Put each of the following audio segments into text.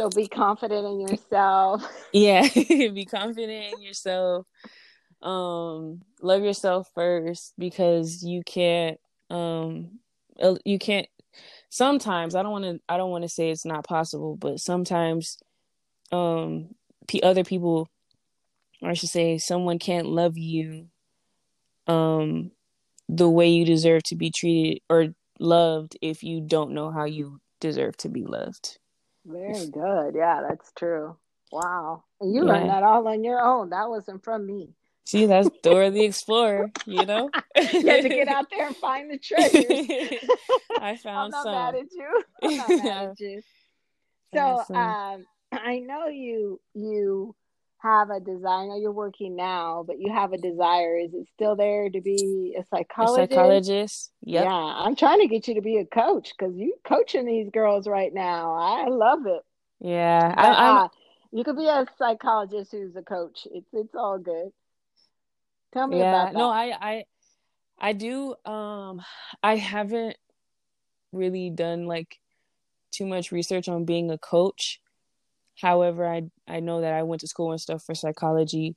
So be confident in yourself. Yeah, be confident in yourself. Um, love yourself first because you can't. Um, you can't. Sometimes I don't want to. I don't want to say it's not possible, but sometimes, um, p- other people, or I should say, someone can't love you, um, the way you deserve to be treated or loved if you don't know how you deserve to be loved. Very good. Yeah, that's true. Wow. And you yeah. learned that all on your own. That wasn't from me. See, that's Dora the Explorer, you know? you had to get out there and find the treasures. I found I'm not some. mad at you. I'm not mad at you. So um I know you you have a desire. I you're working now, but you have a desire. Is it still there to be a psychologist? A psychologist. Yep. Yeah, I'm trying to get you to be a coach because you're coaching these girls right now. I love it. Yeah, but, I, uh, you could be a psychologist who's a coach. It's it's all good. Tell me yeah, about that. No, I I I do. Um, I haven't really done like too much research on being a coach However, I I know that I went to school and stuff for psychology.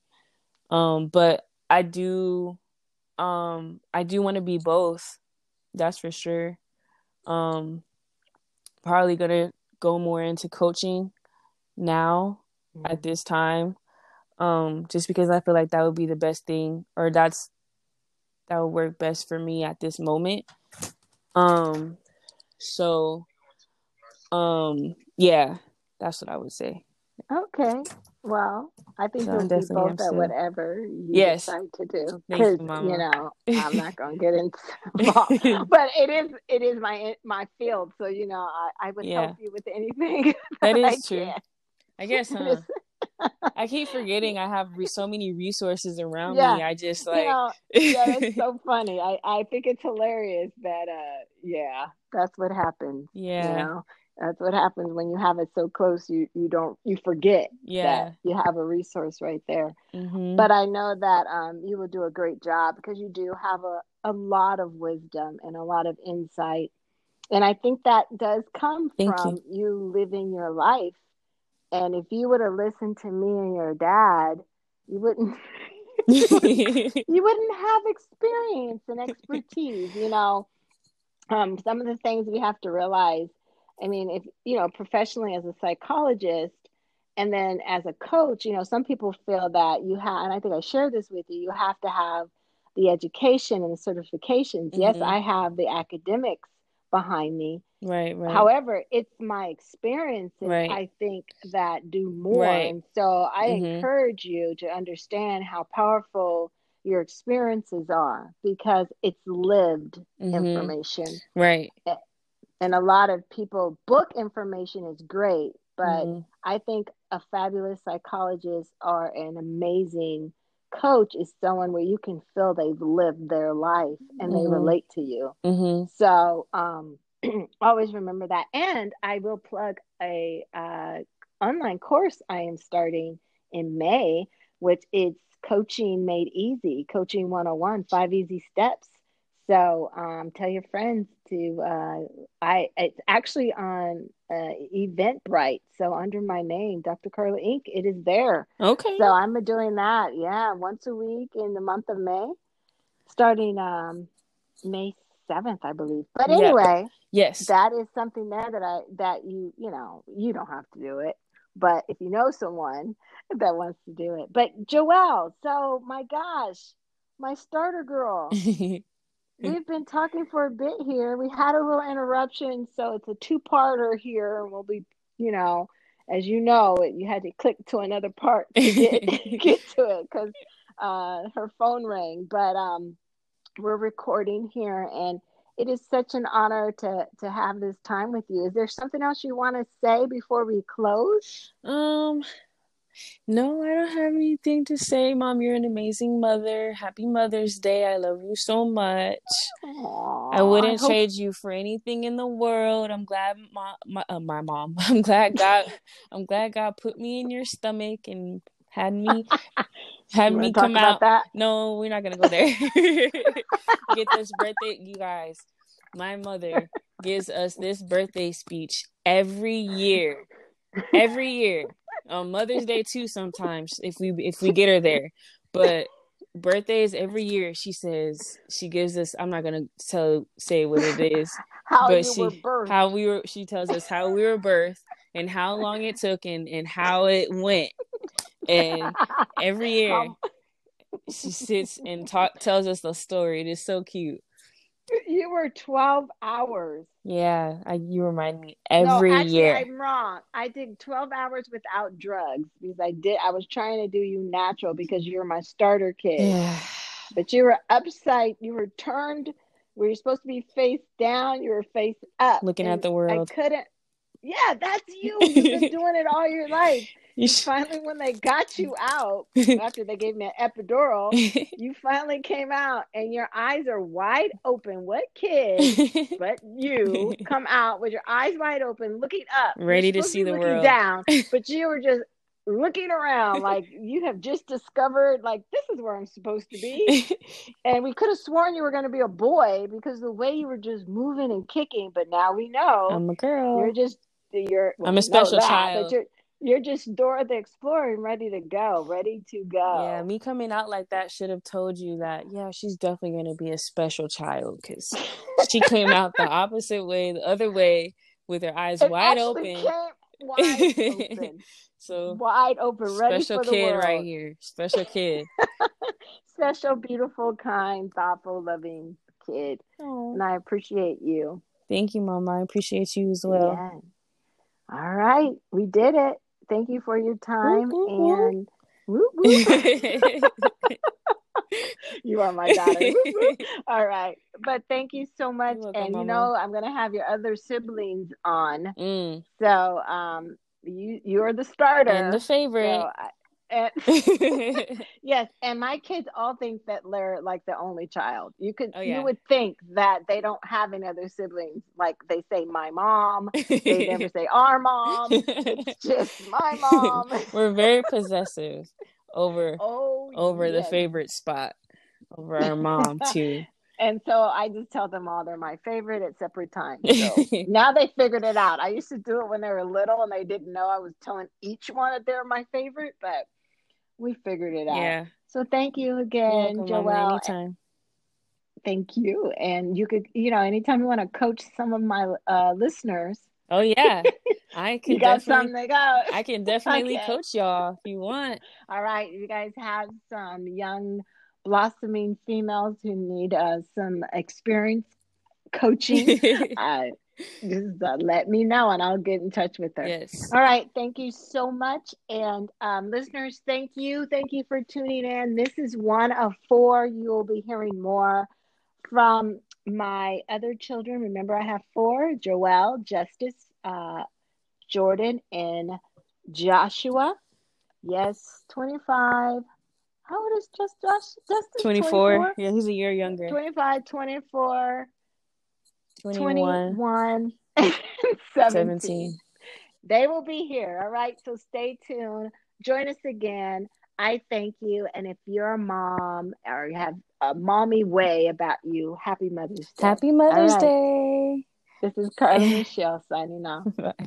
Um, but I do um I do want to be both. That's for sure. Um probably going to go more into coaching now mm-hmm. at this time. Um just because I feel like that would be the best thing or that's that would work best for me at this moment. Um so um yeah, that's what I would say. Okay. Well, I think so you'll be both at whatever you yes. decide to do. Because you, you, know, I'm not going to get into, but it is it is my my field. So you know, I, I would yeah. help you with anything. That, that is I true. Can. I guess, huh? I keep forgetting I have re- so many resources around yeah. me. I just like, you know, yeah, it's so funny. I I think it's hilarious that uh, yeah, that's what happens. Yeah, you know? That's what happens when you have it so close you you don't you forget yeah. that you have a resource right there mm-hmm. but i know that um, you will do a great job because you do have a, a lot of wisdom and a lot of insight and i think that does come Thank from you. you living your life and if you would have listened to me and your dad you wouldn't you wouldn't have experience and expertise you know um, some of the things we have to realize I mean, if you know, professionally as a psychologist and then as a coach, you know, some people feel that you have, and I think I shared this with you, you have to have the education and the certifications. Mm-hmm. Yes, I have the academics behind me. Right, right. However, it's my experiences, right. I think, that do more. Right. And so I mm-hmm. encourage you to understand how powerful your experiences are because it's lived mm-hmm. information. Right and a lot of people book information is great but mm-hmm. i think a fabulous psychologist or an amazing coach is someone where you can feel they've lived their life and mm-hmm. they relate to you mm-hmm. so um, always remember that and i will plug a uh, online course i am starting in may which is coaching made easy coaching 101 five easy steps so um, tell your friends to. Uh, I it's actually on uh, Eventbrite. So under my name, Dr. Carla Inc. It is there. Okay. So I'm doing that. Yeah, once a week in the month of May, starting um, May seventh, I believe. But anyway, yes, that is something there that I that you you know you don't have to do it. But if you know someone that wants to do it, but Joelle, so my gosh, my starter girl. We've been talking for a bit here. We had a little interruption, so it's a two-parter here. We'll be, you know, as you know, you had to click to another part to get get to it because uh, her phone rang. But um, we're recording here, and it is such an honor to to have this time with you. Is there something else you want to say before we close? Um, no, I don't have anything to say, Mom. You're an amazing mother. Happy Mother's Day. I love you so much. Aww, I wouldn't I hope... trade you for anything in the world. I'm glad my my, uh, my mom. I'm glad God. I'm glad God put me in your stomach and had me had me come out. That? No, we're not gonna go there. Get this birthday, you guys. My mother gives us this birthday speech every year every year on Mother's Day too. Sometimes if we if we get her there, but birthdays every year she says she gives us. I'm not gonna tell say what it is, how but she how we were. She tells us how we were birthed and how long it took and and how it went. And every year she sits and talk tells us the story. It is so cute. You were 12 hours. Yeah, I, you remind me every no, actually, year. I'm wrong. I did 12 hours without drugs because I did. I was trying to do you natural because you were my starter kid. Yeah. But you were upside. You were turned. Where you're supposed to be face down, you were face up. Looking at the world. I couldn't. Yeah, that's you. You've been doing it all your life. You sh- Finally, when they got you out after they gave me an epidural, you finally came out and your eyes are wide open. What kid but you come out with your eyes wide open, looking up, Ready to see the world. down, but you were just looking around like you have just discovered like this is where I'm supposed to be. And we could have sworn you were going to be a boy because the way you were just moving and kicking, but now we know I'm a girl. you're just you're well, I'm a special that, child. But you're you're just Dora the Explorer and ready to go, ready to go. Yeah, me coming out like that should have told you that, yeah, she's definitely going to be a special child because she came out the opposite way, the other way, with her eyes It wide open. wide open, so, wide open, ready special for the kid world. right here. Special kid. Special, beautiful, kind, thoughtful, loving kid, Oh, and I appreciate you. thank you, Mama. I appreciate you as well. Yeah. All right, we did it. Thank you for your time and. Whoop, whoop. You are my daughter. All right. But thank you so much. Welcome, and you Mama. know, I'm going to have your other siblings on. mm. So, um you you're the starter. And the favorite. So I- and, oh, yes, and my kids all think that they're like the only child. You could Oh, yeah. you would think that they don't have any other siblings. Like they say my mom, they never say our mom. It's just my mom. We're very possessive over oh, over the favorite spot over our mom too. And so I just tell them all they're my favorite at separate times. So now they figured it out. I used to do it when they were little and they didn't know I was telling each one that they're my favorite, but we figured it out. yeah. So thank you again, welcome, Joelle. anytime. Thank you. And you could, you know, anytime you want to coach some of my uh, listeners, Oh yeah. I can you got definitely something to go. I can definitely Okay. coach y'all if you want. All right, you guys have some young blossoming females who need uh, some experience coaching. uh, just uh, let me know and I'll get in touch with her. yes. All right. Thank you so much. And um, listeners, thank you. Thank you for tuning in. This is one of four. You will be hearing more from my other children. Remember, I have four Joelle, Justice, uh, Jordan, and Joshua. Yes, 25. How old is just Josh? Justice? 24. Yeah, he's a year younger. 25, 24, 21, 21, 17. 17. They will be here. All right. So stay tuned. Join us again. I thank you. And if you're a mom or you have a mommy way about you, happy Mother's Day. Happy Mother's right. Day. This is Carla Michelle signing off. Bye.